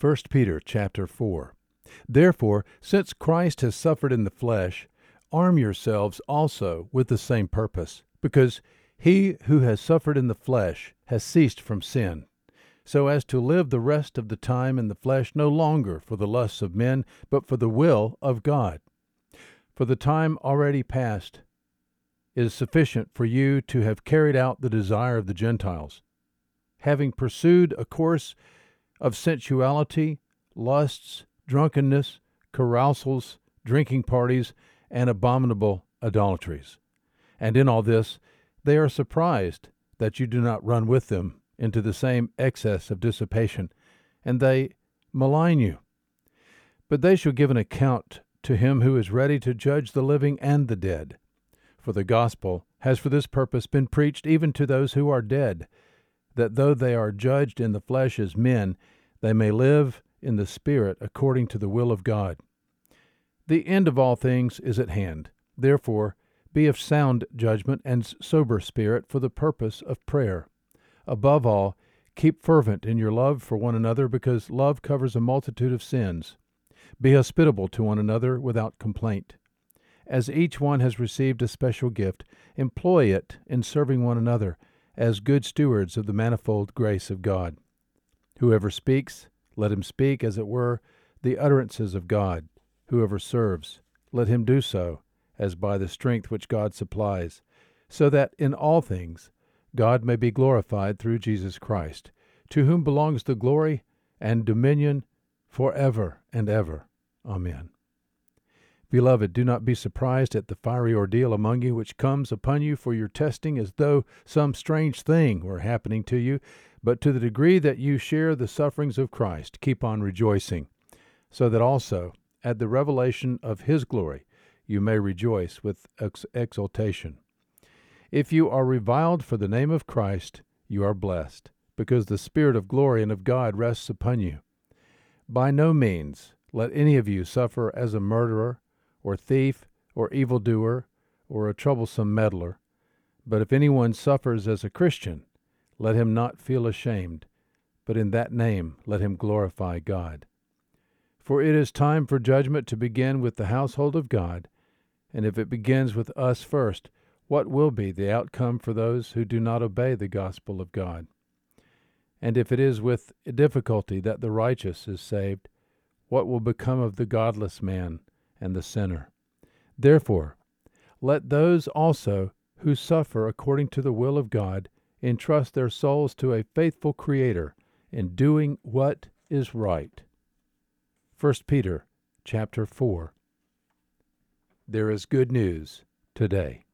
1 Peter chapter 4. Therefore, since Christ has suffered in the flesh, arm yourselves also with the same purpose, because he who has suffered in the flesh has ceased from sin, so as to live the rest of the time in the flesh no longer for the lusts of men, but for the will of God. For the time already past is sufficient for you to have carried out the desire of the Gentiles, having pursued a course of sensuality, lusts, drunkenness, carousals, drinking parties, and abominable idolatries. And in all this, they are surprised that you do not run with them into the same excess of dissipation, and they malign you. But they shall give an account to him who is ready to judge the living and the dead. For the gospel has for this purpose been preached even to those who are dead, that though they are judged in the flesh as men, they may live in the Spirit according to the will of God. The end of all things is at hand. Therefore, be of sound judgment and sober spirit for the purpose of prayer. Above all, keep fervent in your love for one another, because love covers a multitude of sins. Be hospitable to one another without complaint. As each one has received a special gift, employ it in serving one another as good stewards of the manifold grace of God. Whoever speaks, let him speak, as it were, the utterances of God. Whoever serves, let him do so, as by the strength which God supplies, so that in all things God may be glorified through Jesus Christ, to whom belongs the glory and dominion for ever and ever. Amen. Beloved, do not be surprised at the fiery ordeal among you which comes upon you for your testing as though some strange thing were happening to you, but to the degree that you share the sufferings of Christ, keep on rejoicing, so that also, at the revelation of his glory, you may rejoice with ex- exultation. If you are reviled for the name of Christ, you are blessed, because the Spirit of glory and of God rests upon you. By no means let any of you suffer as a murderer, or thief, or evildoer, or a troublesome meddler. But if anyone suffers as a Christian, let him not feel ashamed, but in that name let him glorify God. For it is time for judgment to begin with the household of God, and if it begins with us first, what will be the outcome for those who do not obey the gospel of God? And if it is with difficulty that the righteous is saved, what will become of the godless man and the sinner. Therefore, let those also who suffer according to the will of God entrust their souls to a faithful Creator in doing what is right. 1 Peter chapter 4 There is good news today.